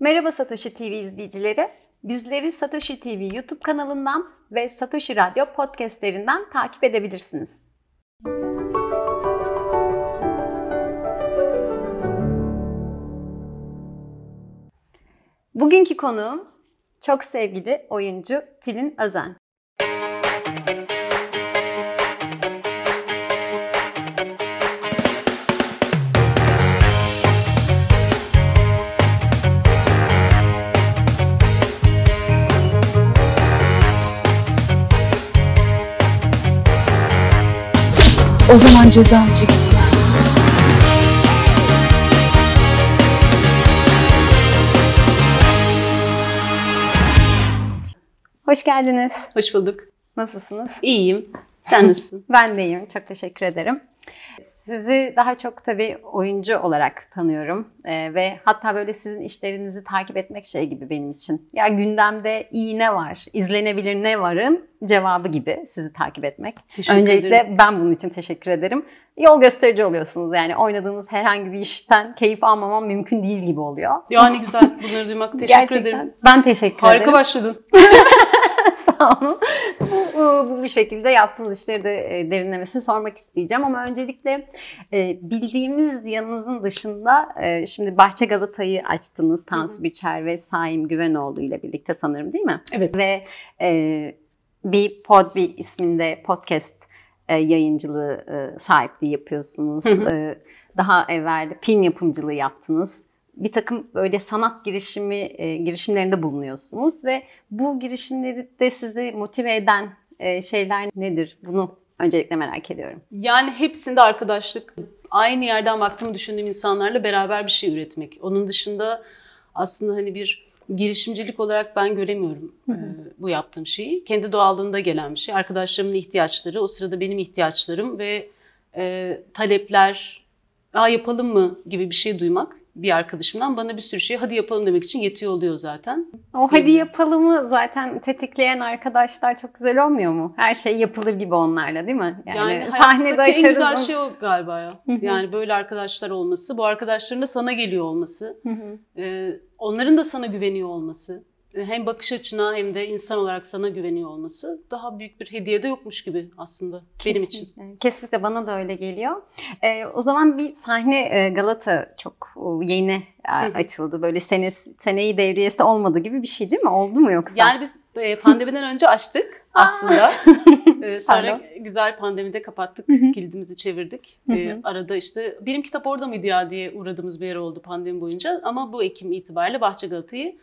Merhaba Satoshi TV izleyicileri. Bizleri Satoshi TV YouTube kanalından ve Satoshi Radyo podcastlerinden takip edebilirsiniz. Bugünkü konuğum çok sevgili oyuncu Tülin Özen. O zaman cezanı çekeceksin. Hoş geldiniz. Hoş bulduk. Nasılsınız? İyiyim. Sen nasılsın? Ben de iyiyim. Çok teşekkür ederim. Sizi daha çok tabii oyuncu olarak tanıyorum Ee, ve hatta böyle sizin işlerinizi takip etmek şey gibi benim için. Ya gündemde iyi ne var, izlenebilir ne varın cevabı gibi sizi takip etmek. Teşekkür Öncelikle ederim. ben bunun için teşekkür ederim. Yol gösterici oluyorsunuz yani oynadığınız herhangi bir işten keyif almamam mümkün değil gibi oluyor. Yani güzel. Bunları duymak teşekkür Gerçekten. ederim. Ben teşekkür Harika ederim. başladın. Bu, bu, bu bir şekilde yaptığınız işleri de e, derinlemesine sormak isteyeceğim. Ama öncelikle e, bildiğimiz yanınızın dışında e, şimdi Bahçe Galata'yı açtınız. Tansu Biçer ve Saim Güvenoğlu ile birlikte sanırım değil mi? Evet. Ve e, bir isminde podcast e, yayıncılığı e, sahipliği yapıyorsunuz. Hı hı. E, daha evvel film yapımcılığı yaptınız. Bir takım böyle sanat girişimi e, girişimlerinde bulunuyorsunuz ve bu girişimleri de sizi motive eden e, şeyler nedir? Bunu öncelikle merak ediyorum. Yani hepsinde arkadaşlık. Aynı yerden baktığımı düşündüğüm insanlarla beraber bir şey üretmek. Onun dışında aslında hani bir girişimcilik olarak ben göremiyorum Hı e, hı. bu yaptığım şeyi. Kendi doğallığında gelen bir şey. Arkadaşlarımın ihtiyaçları, o sırada benim ihtiyaçlarım ve e, talepler, Aa, yapalım mı gibi bir şey duymak bir arkadaşımdan bana bir sürü şey hadi yapalım demek için yetiyor oluyor zaten. O hadi yapalımı zaten tetikleyen arkadaşlar çok güzel olmuyor mu? Her şey yapılır gibi onlarla değil mi? Yani, sahnede hayattaki en açarız. güzel şey o galiba ya. Yani böyle arkadaşlar olması, bu arkadaşların da sana geliyor olması, onların da sana güveniyor olması, hem bakış açına hem de insan olarak sana güveniyor olması daha büyük bir hediye de yokmuş gibi aslında benim için. Kesinlikle. Kesinlikle bana da öyle geliyor. Ee, o zaman bir sahne e, Galata çok e, yeni e, açıldı. Böyle sene, seneyi devriyesi olmadı gibi bir şey değil mi? Oldu mu yoksa? Yani biz pandemiden önce açtık aslında. E, sonra Pardon. güzel pandemide kapattık, kilidimizi çevirdik. E, hı. arada işte benim kitap orada mıydı ya diye uğradığımız bir yer oldu pandemi boyunca. Ama bu Ekim itibariyle Bahçe Galata'yı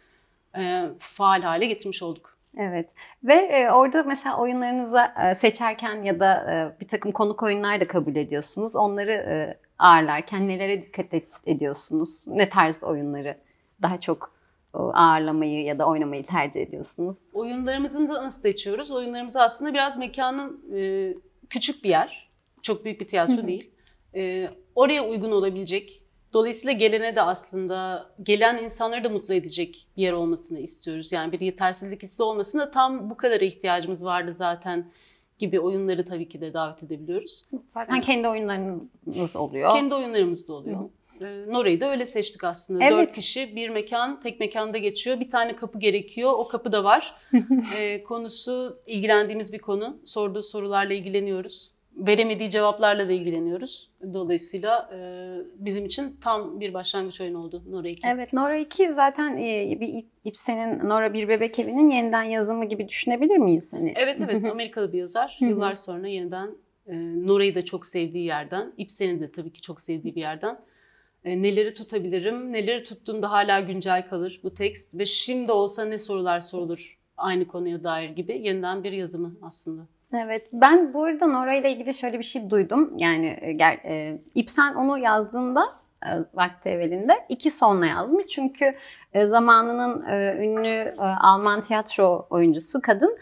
e, faal hale getirmiş olduk. Evet ve e, orada mesela oyunlarınıza e, seçerken ya da e, bir takım konuk oyunlar da kabul ediyorsunuz. Onları e, ağırlarken nelere dikkat et- ediyorsunuz? Ne tarz oyunları daha çok e, ağırlamayı ya da oynamayı tercih ediyorsunuz? Oyunlarımızı nasıl seçiyoruz? Oyunlarımız aslında biraz mekanın e, küçük bir yer. Çok büyük bir tiyatro değil. E, oraya uygun olabilecek. Dolayısıyla gelene de aslında gelen insanları da mutlu edecek bir yer olmasını istiyoruz. Yani bir yetersizlik hissi olmasın da tam bu kadar ihtiyacımız vardı zaten gibi oyunları tabii ki de davet edebiliyoruz. Zaten kendi oyunlarınız oluyor. Kendi oyunlarımız da oluyor. E, Nora'yı da öyle seçtik aslında. Evet. Dört kişi bir mekan, tek mekanda geçiyor. Bir tane kapı gerekiyor. O kapı da var. E, konusu ilgilendiğimiz bir konu. Sorduğu sorularla ilgileniyoruz. Veremediği cevaplarla da ilgileniyoruz. Dolayısıyla e, bizim için tam bir başlangıç oyunu oldu Nora 2. Evet Nora 2 zaten e, bir İp- İpsen'in Nora Bir Bebek Evi'nin yeniden yazımı gibi düşünebilir miyiz? Hani? Evet evet Amerikalı bir yazar. Yıllar sonra yeniden e, Nora'yı da çok sevdiği yerden, Ibsen'i de tabii ki çok sevdiği bir yerden e, neleri tutabilirim, neleri tuttuğumda hala güncel kalır bu tekst ve şimdi olsa ne sorular sorulur aynı konuya dair gibi yeniden bir yazımı aslında. Evet, ben bu arada Nora ile ilgili şöyle bir şey duydum. Yani e, e, İpsen onu yazdığında e, vakti evvelinde iki sonla yazmış. Çünkü e, zamanının ünlü Alman tiyatro oyuncusu kadın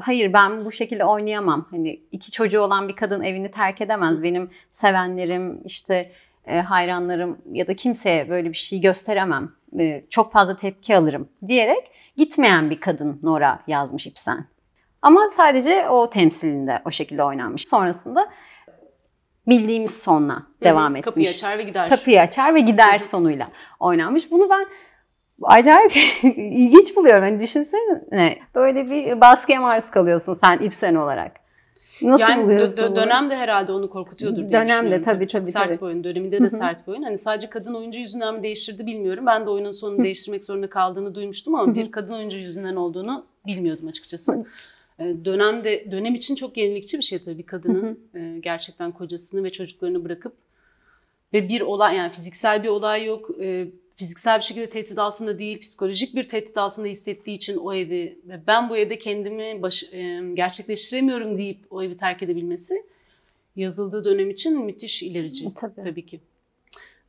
hayır ben bu şekilde oynayamam. Hani iki çocuğu olan bir kadın evini terk edemez. Benim sevenlerim işte hayranlarım ya da kimseye böyle bir şey gösteremem. Çok fazla tepki alırım diyerek gitmeyen bir kadın Nora yazmış İpsen. Ama sadece o temsilinde o şekilde oynanmış. Sonrasında bildiğimiz sonla devam etmiş. Kapıyı açar ve gider. Kapıyı açar ve gider sonuyla oynanmış. Bunu ben acayip ilginç buluyorum. Hani düşünsene böyle bir baskıya maruz kalıyorsun sen İpsen olarak. Nasıl yani buluyorsun? dö- dönem de herhalde onu korkutuyordur diye Dönem de düşünüyorum. tabii, Çok tabii, sert bir oyun. Döneminde de hı. sert bir oyun. Hani sadece kadın oyuncu yüzünden mi değiştirdi bilmiyorum. Ben de oyunun sonunu değiştirmek zorunda kaldığını duymuştum ama bir kadın oyuncu yüzünden olduğunu bilmiyordum açıkçası. Dönemde dönem için çok yenilikçi bir şey tabii bir kadının e, gerçekten kocasını ve çocuklarını bırakıp ve bir olay yani fiziksel bir olay yok. e, Fiziksel bir şekilde tehdit altında değil, psikolojik bir tehdit altında hissettiği için o evi ve ben bu evde kendimi baş, e, gerçekleştiremiyorum deyip o evi terk edebilmesi yazıldığı dönem için müthiş ilerici Tabii. tabii ki.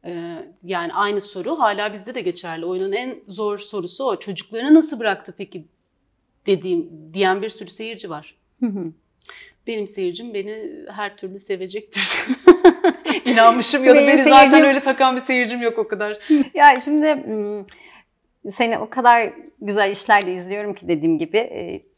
Ee, yani aynı soru hala bizde de geçerli. Oyunun en zor sorusu o. Çocuklarını nasıl bıraktı peki dediğim diyen bir sürü seyirci var. Hı hı. Benim seyircim beni her türlü sevecektir. İnanmışım ya da Benim beni zaten seyircim- öyle takan bir seyircim yok o kadar. Ya şimdi seni o kadar güzel işlerle izliyorum ki dediğim gibi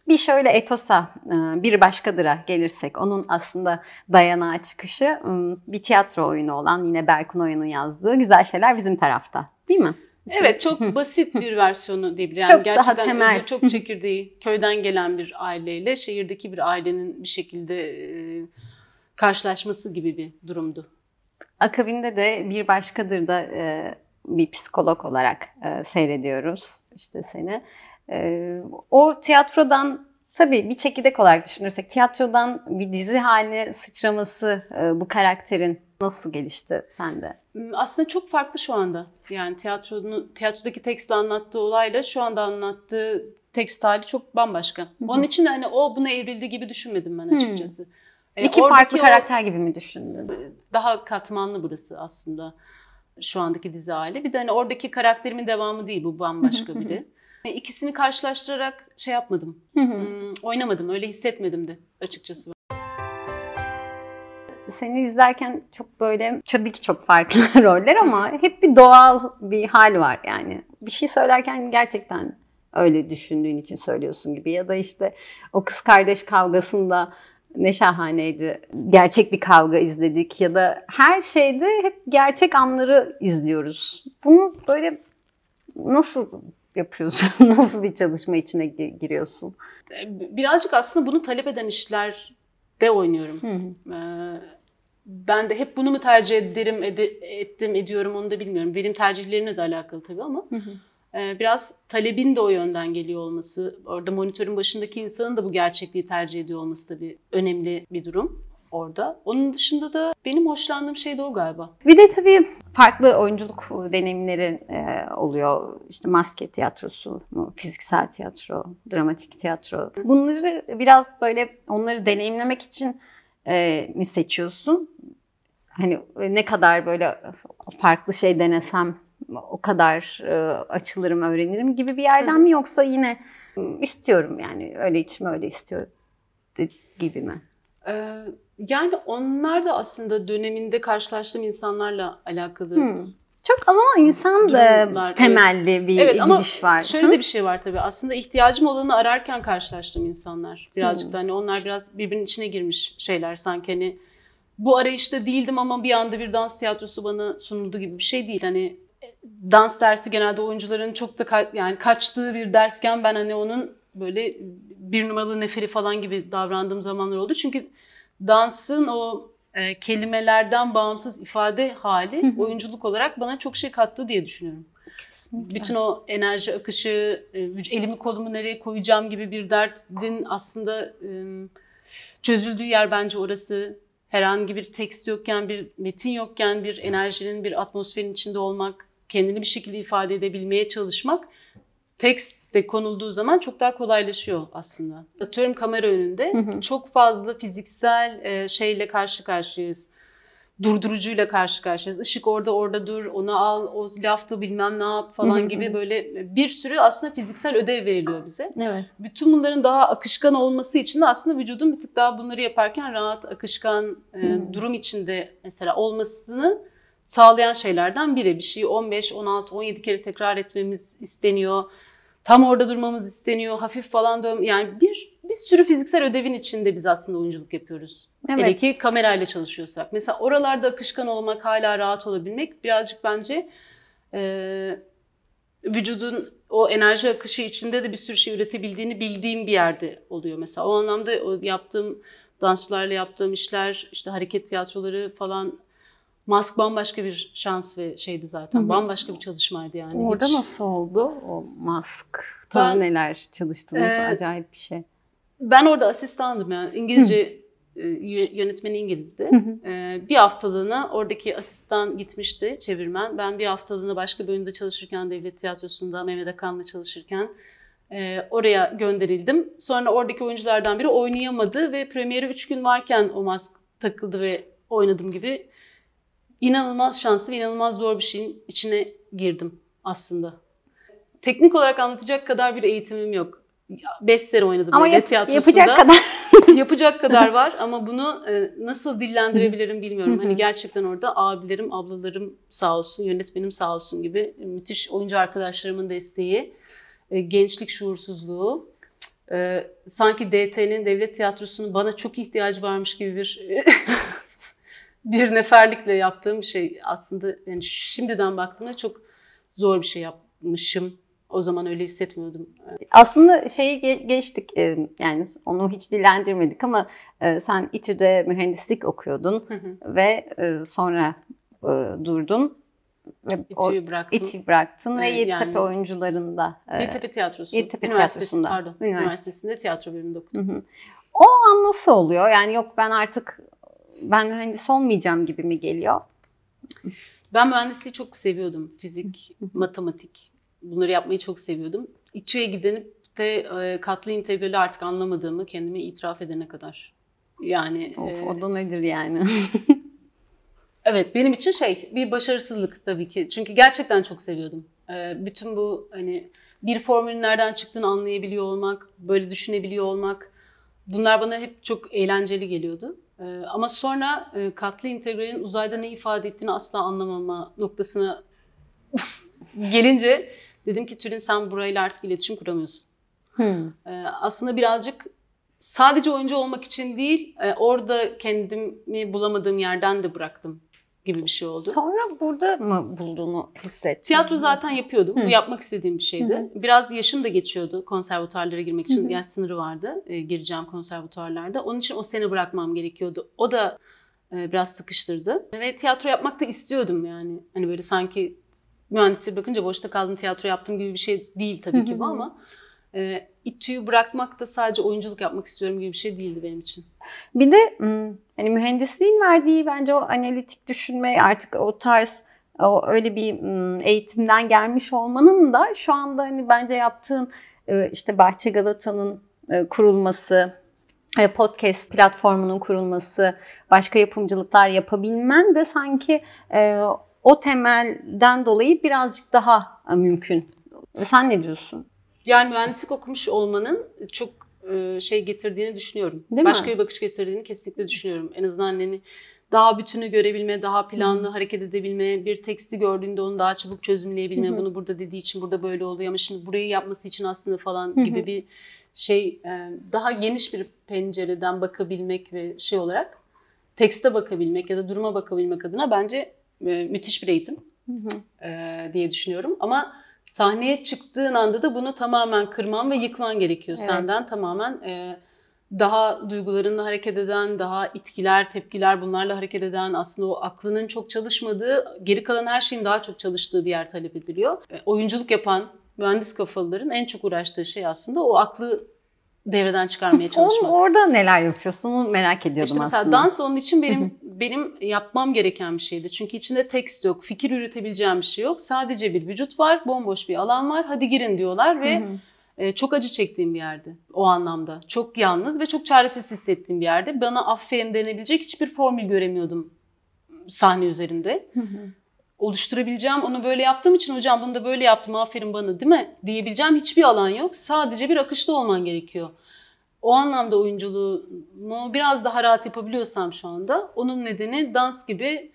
bir şöyle etosa, bir başkadır'a gelirsek onun aslında dayanağı çıkışı bir tiyatro oyunu olan yine Berkun Oyun'un yazdığı güzel şeyler bizim tarafta değil mi? Evet çok basit bir versiyonu diyebilirim. Çok Yani daha gerçekten temel. özü çok çekirdeği köyden gelen bir aileyle şehirdeki bir ailenin bir şekilde e, karşılaşması gibi bir durumdu. Akabinde de bir başkadır da e, bir psikolog olarak e, seyrediyoruz işte seni. E, o tiyatrodan tabii bir çekirdek olarak düşünürsek tiyatrodan bir dizi haline sıçraması e, bu karakterin nasıl gelişti sende? Hmm, Aslında çok farklı şu anda. Yani tiyatronun tiyatrodaki tekstle anlattığı olayla şu anda anlattığı tekst hali çok bambaşka. Onun için de hani o buna evrildi gibi düşünmedim ben Hı. açıkçası. E, İki farklı o- karakter gibi mi düşündün? daha katmanlı burası aslında şu andaki dizi hali. Bir de hani oradaki karakterimin devamı değil bu bambaşka biri. E, İkisini karşılaştırarak şey yapmadım. Hmm, oynamadım. Öyle hissetmedim de açıkçası. Seni izlerken çok böyle tabii ki çok farklı roller ama hep bir doğal bir hal var yani. Bir şey söylerken gerçekten öyle düşündüğün için söylüyorsun gibi ya da işte o kız kardeş kavgasında ne şahaneydi. Gerçek bir kavga izledik ya da her şeyde hep gerçek anları izliyoruz. Bunu böyle nasıl yapıyorsun? nasıl bir çalışma içine gi- giriyorsun? Birazcık aslında bunu talep eden işlerde oynuyorum. Ee, Ben de hep bunu mu tercih ederim, ede- ettim, ediyorum onu da bilmiyorum. Benim tercihlerimle de alakalı tabii ama e, biraz talebin de o yönden geliyor olması, orada monitörün başındaki insanın da bu gerçekliği tercih ediyor olması tabii önemli bir durum orada. Onun dışında da benim hoşlandığım şey de o galiba. Bir de tabii farklı oyunculuk deneyimleri e, oluyor. İşte maske tiyatrosu, fiziksel tiyatro, dramatik tiyatro. Bunları biraz böyle onları deneyimlemek için e, mi seçiyorsun? Hani ne kadar böyle farklı şey denesem o kadar e, açılırım, öğrenirim gibi bir yerden mi yoksa yine "Hmm, istiyorum yani öyle içim öyle istiyor gibi mi? Ee, Yani onlar da aslında döneminde karşılaştığım insanlarla alakalı. Hmm. Çok o zaman insan da Durumlar, evet. temelli bir Evet ama gidiş var. Şöyle Hı? de bir şey var tabii. Aslında ihtiyacım olanı ararken karşılaştığım insanlar. Birazcık Hmm. da hani onlar biraz birbirinin içine girmiş şeyler sanki hani bu arayışta değildim ama bir anda bir dans tiyatrosu bana sunuldu gibi bir şey değil. Hani dans dersi genelde oyuncuların çok da ka- yani kaçtığı bir dersken ben hani onun böyle bir numaralı neferi falan gibi davrandığım zamanlar oldu. Çünkü dansın o e, kelimelerden bağımsız ifade hali Hı hı. oyunculuk olarak bana çok şey kattı diye düşünüyorum. Kesinlikle. Bütün o enerji akışı, e, elimi kolumu nereye koyacağım gibi bir derdin aslında e, çözüldüğü yer bence orası. Herhangi bir tekst yokken, bir metin yokken bir enerjinin, bir atmosferin içinde olmak, kendini bir şekilde ifade edebilmeye çalışmak tekst de konulduğu zaman çok daha kolaylaşıyor aslında. Atıyorum kamera önünde Hı hı. çok fazla fiziksel e, şeyle karşı karşıyayız. Durdurucuyla karşı karşıyayız. Işık orada orada dur, onu al, o laftı bilmem ne yap falan Hı hı gibi hı. böyle bir sürü aslında fiziksel ödev veriliyor bize. Evet. Bütün bunların daha akışkan olması için de aslında vücudun bir tık daha bunları yaparken rahat, akışkan e, Hmm. durum içinde mesela olmasını sağlayan şeylerden biri. Bir şeyi 15, 16, 17 kere tekrar etmemiz isteniyor. Tam orada durmamız isteniyor. Hafif falan dön yani bir bir sürü fiziksel ödevin içinde biz aslında oyunculuk yapıyoruz. Hele Evet. ki kamerayla çalışıyorsak. Mesela oralarda akışkan olmak, hala rahat olabilmek birazcık bence e, vücudun o enerji akışı içinde de bir sürü şey üretebildiğini bildiğim bir yerde oluyor mesela. O anlamda o yaptığım dansçılarla yaptığım işler, işte hareket tiyatroları falan Mask bambaşka bir şans ve şeydi zaten. Hı hı. Bambaşka bir çalışmaydı yani. Orada Hiç- nasıl oldu o mask? Ben- neler çalıştınız? Ee, Acayip bir şey. Ben orada asistandım yani. İngilizce e, yö- yönetmeni İngilizdi. Hı hı. Ee, bir haftalığına oradaki asistan gitmişti, çevirmen. Ben bir haftalığına başka bir oyunda çalışırken, Devlet Tiyatrosu'nda Mehmet Akan'la çalışırken e, oraya gönderildim. Sonra oradaki oyunculardan biri oynayamadı ve premieri 3 gün varken o mask takıldı ve oynadım gibi. İnanılmaz şanslı ve inanılmaz zor bir şeyin içine girdim aslında. Teknik olarak anlatacak kadar bir eğitimim yok. 5 sene oynadım Ama yap- tiyatrosunda yapacak kadar. yapacak kadar var ama bunu e, nasıl dillendirebilirim bilmiyorum. Hani gerçekten orada abilerim, ablalarım sağ olsun, yönetmenim sağ olsun gibi müthiş oyuncu arkadaşlarımın desteği, e, gençlik şuursuzluğu, e, sanki DT'nin devlet tiyatrosunun bana çok ihtiyacı varmış gibi bir bir neferlikle yaptığım şey aslında yani şimdiden baktığımda çok zor bir şey yapmışım. O zaman öyle hissetmiyordum. Aslında şeyi ge- geçtik e, yani onu hiç dillendirmedik ama e, sen İTÜ'de mühendislik okuyordun Hı hı. ve e, sonra durdun İTÜ'yü bıraktım. İTÜ bıraktın ve Yeditepe yani- oyuncularında. Yeditepe Tiyatrosu. Yeditepe Tiyatrosu'nda. Pardon. Üniversite. Üniversitesinde tiyatro bölümünde okudum. Hı hı. O an nasıl oluyor? Yani yok ben artık ben mühendis olmayacağım gibi mi geliyor? Ben mühendisliği çok seviyordum. Fizik, matematik. Bunları yapmayı çok seviyordum. İTÜ'ye gidip de e, katlı integrali artık anlamadığımı kendime itiraf edene kadar. Yani Of, e, o da nedir yani? evet benim için şey bir başarısızlık tabii ki. Çünkü gerçekten çok seviyordum. E, bütün bu hani bir formülün nereden çıktığını anlayabiliyor olmak, böyle düşünebiliyor olmak bunlar bana hep çok eğlenceli geliyordu. E, ama sonra e, katlı integralin uzayda ne ifade ettiğini asla anlamama noktasına gelince dedim ki Tülin sen burayla artık iletişim kuramıyorsun. Hmm. Ee, aslında birazcık sadece oyuncu olmak için değil, e, orada kendimi bulamadığım yerden de bıraktım gibi bir şey oldu. Sonra burada mı bulduğunu hissettin? Tiyatro zaten yapıyordum. Hı. Bu yapmak istediğim bir şeydi. Hı Biraz yaşım da geçiyordu konservatuarlara girmek için. Hı hı. Yaş sınırı vardı e, gireceğim konservatuarlarda. Onun için o sene bırakmam gerekiyordu. O da e, biraz sıkıştırdı. Ve tiyatro yapmak da istiyordum yani. Hani böyle sanki mühendisliği bakınca boşta kaldım tiyatro yaptım gibi bir şey değil tabii ki bu Hı hı. ama e, İTÜ'yü bırakmak da sadece oyunculuk yapmak istiyorum gibi bir şey değildi benim için. Bir de hani mühendisliğin verdiği bence o analitik düşünme artık o tarz o öyle bir eğitimden gelmiş olmanın da şu anda hani bence yaptığın işte Bahçe Galata'nın kurulması, e, podcast platformunun kurulması, başka yapımcılıklar yapabilmen de sanki e, o temelden dolayı birazcık daha e, mümkün. Sen ne diyorsun? Yani mühendislik okumuş olmanın çok şey getirdiğini düşünüyorum. Değil mi? Başka bir bakış getirdiğini kesinlikle düşünüyorum. En azından hani daha bütünü görebilme, daha planlı hareket edebilme, bir teksti gördüğünde onu daha çabuk çözümleyebilme, Hı hı. bunu burada dediği için burada böyle oluyor ama şimdi burayı yapması için aslında falan Hı hı. gibi bir şey e, daha geniş bir pencereden bakabilmek ve şey olarak tekste bakabilmek ya da duruma bakabilmek adına bence e, müthiş bir eğitim e, diye düşünüyorum. Ama sahneye çıktığın anda da bunu tamamen kırman ve yıkman gerekiyor Evet. senden. Tamamen e, daha duygularınla hareket eden, daha itkiler, tepkiler bunlarla hareket eden aslında o aklının çok çalışmadığı, geri kalan her şeyin daha çok çalıştığı bir yer talep ediliyor. E, oyunculuk yapan mühendis kafalıların en çok uğraştığı şey aslında o aklı devreden çıkarmaya çalışmak. Onun orada neler yapıyorsun onu merak ediyordum İşte mesela aslında. dans onun için benim benim yapmam gereken bir şeydi. Çünkü içinde tekst yok, fikir üretebileceğim bir şey yok. Sadece bir vücut var, bomboş bir alan var. Hadi girin diyorlar ve e, çok acı çektiğim bir yerdi o anlamda. Çok yalnız ve çok çaresiz hissettiğim bir yerde. Bana aferin denebilecek hiçbir formül göremiyordum sahne üzerinde. Oluşturabileceğim, onu böyle yaptığım için hocam bunu da böyle yaptım aferin bana değil mi diyebileceğim hiçbir alan yok. Sadece bir akışta olman gerekiyor. O anlamda oyunculuğumu biraz daha rahat yapabiliyorsam şu anda onun nedeni dans gibi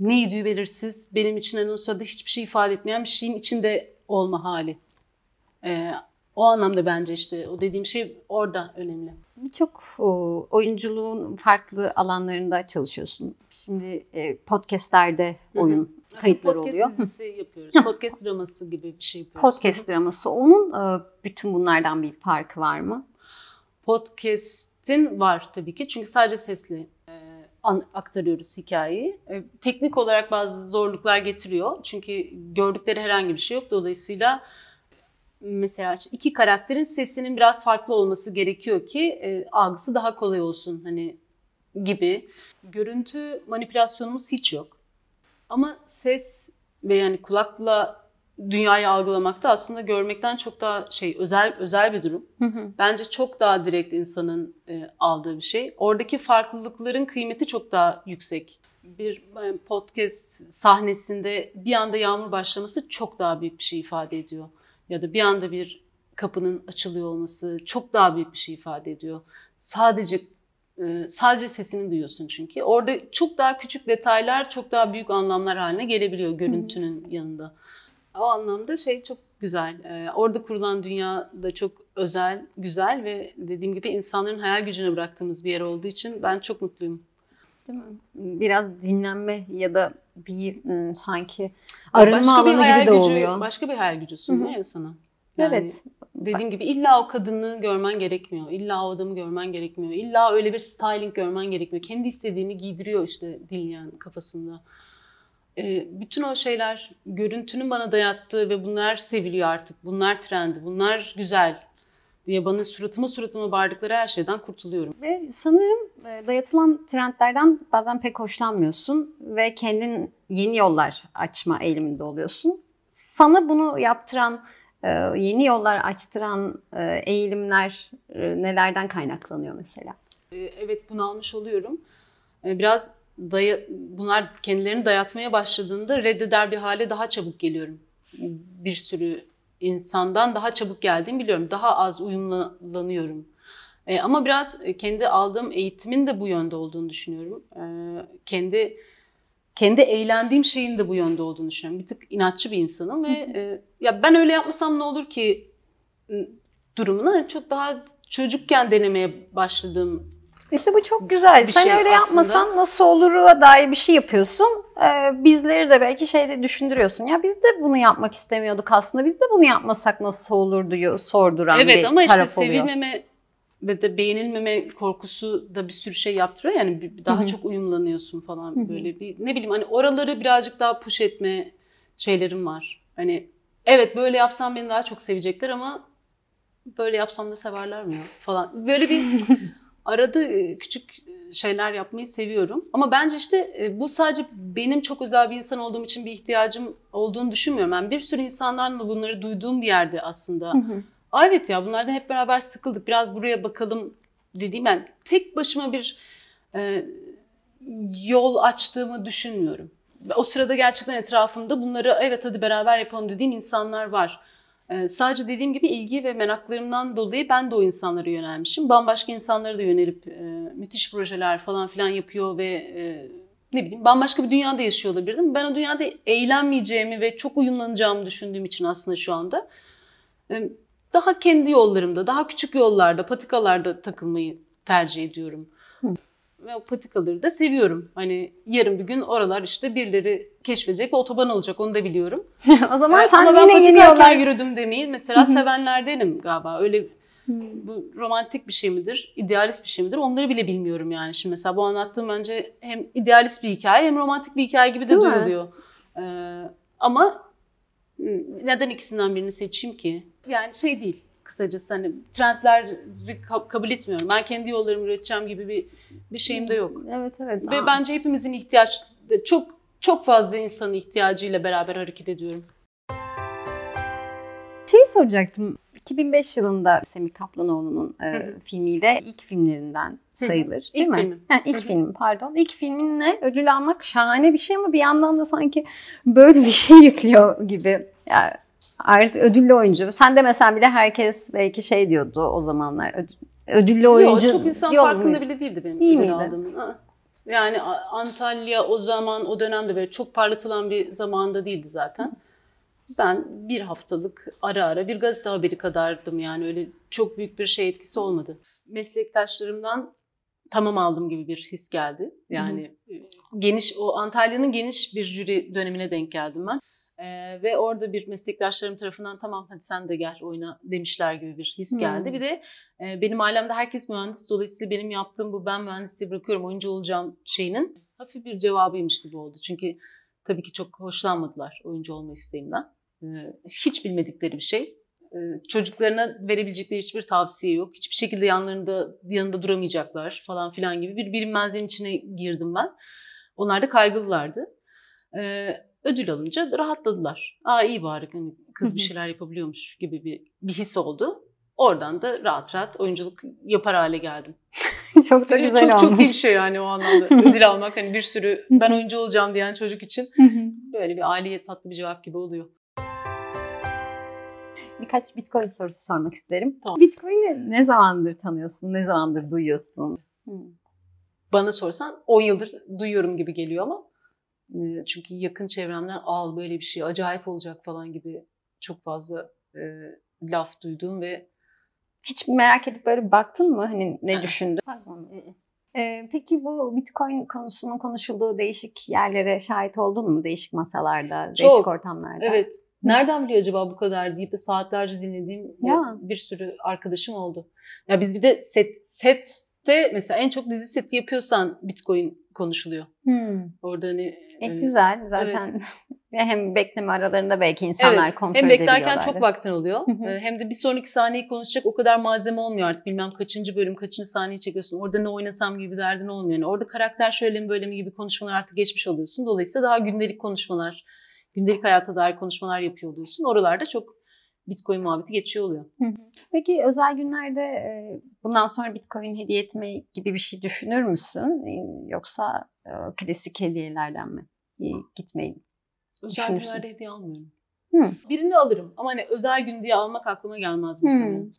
neydi belirsiz benim için en o sırada hiçbir şey ifade etmeyen bir şeyin içinde olma hali. Ee, O anlamda bence işte o dediğim şey orada önemli. Birçok oyunculuğun farklı alanlarında çalışıyorsun. Şimdi e, podcastlerde Hı hı. oyun kayıtları Podcast oluyor. dizisi yapıyoruz. Hı. Podcast draması gibi bir şey yapıyoruz. Podcast draması. Onun e, bütün bunlardan bir farkı var mı? Podcast'in var tabii ki. Çünkü sadece sesli e, aktarıyoruz hikayeyi. Teknik olarak bazı zorluklar getiriyor. Çünkü gördükleri herhangi bir şey yok. Dolayısıyla mesela iki karakterin sesinin biraz farklı olması gerekiyor ki e, algısı daha kolay olsun hani gibi. Görüntü manipülasyonumuz hiç yok. Ama ses ve yani kulakla dünyayı algılamakta aslında görmekten çok daha şey özel özel bir durum. Bence çok daha direkt insanın e, aldığı bir şey. Oradaki farklılıkların kıymeti çok daha yüksek. Bir e, podcast sahnesinde bir anda yağmur başlaması çok daha büyük bir şey ifade ediyor. Ya da bir anda bir kapının açılıyor olması çok daha büyük bir şey ifade ediyor. Sadece e, sadece sesini duyuyorsun çünkü. Orada çok daha küçük detaylar çok daha büyük anlamlar haline gelebiliyor görüntünün yanında. O anlamda şey çok güzel. Ee, orada kurulan dünya da çok özel, güzel ve dediğim gibi insanların hayal gücüne bıraktığımız bir yer olduğu için ben çok mutluyum. Değil mi? Biraz dinlenme ya da bir ım, sanki arınma Başka bir alanı hayal gibi de gücü, oluyor. Başka bir hayal gücü sunuyor ya sana. Yani evet. Dediğim gibi illa o kadını görmen gerekmiyor. İlla o adamı görmen gerekmiyor. İlla öyle bir styling görmen gerekmiyor. Kendi istediğini giydiriyor işte dinleyen kafasında. Ee, bütün o şeyler görüntünün bana dayattığı ve bunlar seviliyor artık. Bunlar trendi, bunlar güzel diye bana suratıma suratıma bağırdıkları her şeyden kurtuluyorum. Ve sanırım e, dayatılan trendlerden bazen pek hoşlanmıyorsun ve kendin yeni yollar açma eğiliminde oluyorsun. Sana bunu yaptıran, e, yeni yollar açtıran e, eğilimler nelerden kaynaklanıyor mesela? Evet bunu almış oluyorum. Biraz daya, bunlar kendilerini dayatmaya başladığında reddeder bir hale daha çabuk geliyorum. Bir sürü insandan daha çabuk geldiğimi biliyorum. Daha az uyumlanıyorum. Ee, ama biraz kendi aldığım eğitimin de bu yönde olduğunu düşünüyorum. Ee, kendi kendi eğlendiğim şeyin de bu yönde olduğunu düşünüyorum. Bir tık inatçı bir insanım ve e, ya ben öyle yapmasam ne olur ki ı, durumunu çok daha çocukken denemeye başladığım İşte bu çok güzel. Bir Sen şey öyle aslında. yapmasan nasıl olur'a dair bir şey yapıyorsun. Ee, bizleri de belki şeyde düşündürüyorsun. Ya biz de bunu yapmak istemiyorduk aslında. Biz de bunu yapmasak nasıl olur diyor sorduran Evet bir ama işte taraf oluyor. sevilmeme ve de beğenilmeme korkusu da bir sürü şey yaptırıyor. Yani daha Hı hı. çok uyumlanıyorsun falan Hı hı. böyle bir ne bileyim hani oraları birazcık daha push etme şeylerim var. Hani evet böyle yapsam beni daha çok sevecekler ama böyle yapsam da severler mi ya falan. Böyle bir arada e, küçük şeyler yapmayı seviyorum. Ama bence işte e, bu sadece benim çok özel bir insan olduğum için bir ihtiyacım olduğunu düşünmüyorum. Ben bir sürü insanlarla bunları duyduğum bir yerde aslında. Hı hı. Aa, evet ya bunlardan hep beraber sıkıldık. Biraz buraya bakalım dediğim ben tek başıma bir e, yol açtığımı düşünmüyorum. O sırada gerçekten etrafımda bunları evet hadi beraber yapalım dediğim insanlar var. E, sadece dediğim gibi ilgi ve meraklarımdan dolayı ben de o insanlara yönelmişim. Bambaşka insanlara da yönelip e, müthiş projeler falan filan yapıyor ve e, ne bileyim bambaşka bir dünyada yaşıyor olabilirdim. Ben o dünyada eğlenmeyeceğimi ve çok uyumlanacağımı düşündüğüm için aslında şu anda e, daha kendi yollarımda, daha küçük yollarda, patikalarda takılmayı tercih ediyorum. Hı. Ve o patikaları da seviyorum. Hani yarın bir gün oralar işte birileri keşfedecek, otoban olacak onu da biliyorum. o zaman Evet, sen ama yine yeni yollar... yürüdüm demeyi mesela sevenlerdenim galiba. Öyle bu romantik bir şey midir, idealist bir şey midir onları bile bilmiyorum yani. Şimdi mesela bu anlattığım bence hem idealist bir hikaye hem romantik bir hikaye gibi de Değil mi? duyuluyor. Ee, ama neden ikisinden birini seçeyim ki? Yani şey değil kısacası hani trendleri ka- kabul etmiyorum. Ben kendi yollarımı üreteceğim gibi bir bir şeyim de yok. Evet evet. Ve Aa. bence hepimizin ihtiyaçları çok çok fazla insanın ihtiyacıyla beraber hareket ediyorum. Şeyi soracaktım. 2005 yılında Semih Kaplanoğlu'nun e, filmiyle ilk filmlerinden sayılır değil İlk mi? filmim. Ha, ilk Hı hı. filmin pardon. İlk filminle ödül almak şahane bir şey ama bir yandan da sanki böyle bir şey yüklüyor gibi. Yani artık ödüllü oyuncu. Sen de mesela bile herkes belki şey diyordu o zamanlar. öd- ödüllü oyuncu. Yok çok insan Yok farkında mu? bile değildi benim Değil ödül miydi? aldığımın. Ha. Yani Antalya o zaman o dönemde böyle çok parlatılan bir zamanda değildi zaten. Ben bir haftalık ara ara bir gazete haberi kadardım yani öyle çok büyük bir şey etkisi olmadı. Meslektaşlarımdan tamam aldım gibi bir his geldi. Yani e, geniş o Antalya'nın geniş bir jüri dönemine denk geldim ben. Ee, ve orada bir meslektaşlarım tarafından tamam hadi sen de gel oyna demişler gibi bir his geldi. Hmm. Bir de e, benim ailemde herkes mühendis dolayısıyla benim yaptığım bu ben mühendisliği bırakıyorum oyuncu olacağım şeyinin hafif bir cevabıymış gibi oldu. Çünkü tabii ki çok hoşlanmadılar oyuncu olma isteğimden. Ee, hiç bilmedikleri bir şey. Ee, çocuklarına verebilecekleri hiçbir tavsiye yok. Hiçbir şekilde yanlarında yanında duramayacaklar falan filan gibi bir bilinmezliğin içine girdim ben. Onlar da kaygılılardı. Ee, ödül alınca rahatladılar. Aa iyi bari hani kız bir şeyler yapabiliyormuş gibi bir, bir his oldu. Oradan da rahat rahat oyunculuk yapar hale geldim. çok da güzel çok olmuş. çok iyi bir şey yani o anlamda. Ödül almak hani bir sürü ben oyuncu olacağım diyen çocuk için böyle bir aileye tatlı bir cevap gibi oluyor. Birkaç Bitcoin sorusu sormak isterim. Tamam. Bitcoin'i ne zamandır tanıyorsun? Ne zamandır duyuyorsun? Bana sorsan 10 yıldır duyuyorum gibi geliyor ama çünkü yakın çevremden al böyle bir şey acayip olacak falan gibi çok fazla e, laf duydum ve Hiç merak edip böyle baktın mı? Hani ne düşündün? Ee, peki bu Bitcoin konusunun konuşulduğu değişik yerlere şahit oldun mu? Değişik masalarda, değişik Çok. ortamlarda. evet nereden biliyor acaba bu kadar deyip de saatlerce dinlediğim Ya. bir sürü arkadaşım oldu. Ya biz bir de set sette mesela en çok dizi seti yapıyorsan Bitcoin konuşuluyor. Hmm. Orada hani E, e, güzel zaten. Ve hem bekleme aralarında belki insanlar Evet, kontrol hem beklerken çok vaktin oluyor. Ee, hem de bir sonraki sahneyi konuşacak o kadar malzeme olmuyor artık. Bilmem kaçıncı bölüm, kaçıncı sahneyi çekiyorsun. Orada ne oynasam gibi derdin olmuyor. Yani orada karakter şöyle mi böyle mi gibi konuşmalar artık geçmiş oluyorsun. Dolayısıyla daha gündelik konuşmalar, gündelik hayata dair konuşmalar yapıyor oluyorsun. Oralarda çok Bitcoin muhabbeti geçiyor oluyor. Peki özel günlerde e, bundan sonra Bitcoin hediye etme gibi bir şey düşünür müsün? E, Yoksa e, klasik hediyelerden mi gitmeyi? Özel günlerde hediye almıyorum. Hı. Birini alırım ama hani özel gün diye almak aklıma gelmez muhtemelen.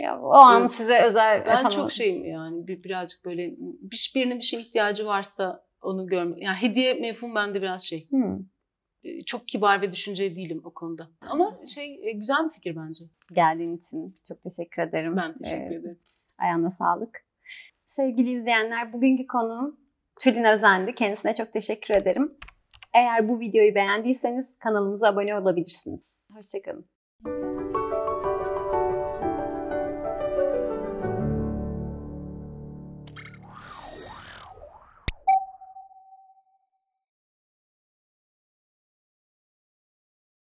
Ya, o an Evet. size özel Ben sana- çok şeyim yani bir, birazcık böyle bir, birinin bir şeye ihtiyacı varsa onu görmek. Yani hediye mefhum bende biraz şey. Hı. E, çok kibar ve düşünceli değilim o konuda. Ama şey e, güzel bir fikir bence. Geldiğin için çok teşekkür ederim. Ben teşekkür Ee, ederim. Ayağına sağlık. Sevgili izleyenler bugünkü konuğum Tülin Özendi. Kendisine çok teşekkür ederim. Eğer bu videoyu beğendiyseniz kanalımıza abone olabilirsiniz. Hoşçakalın.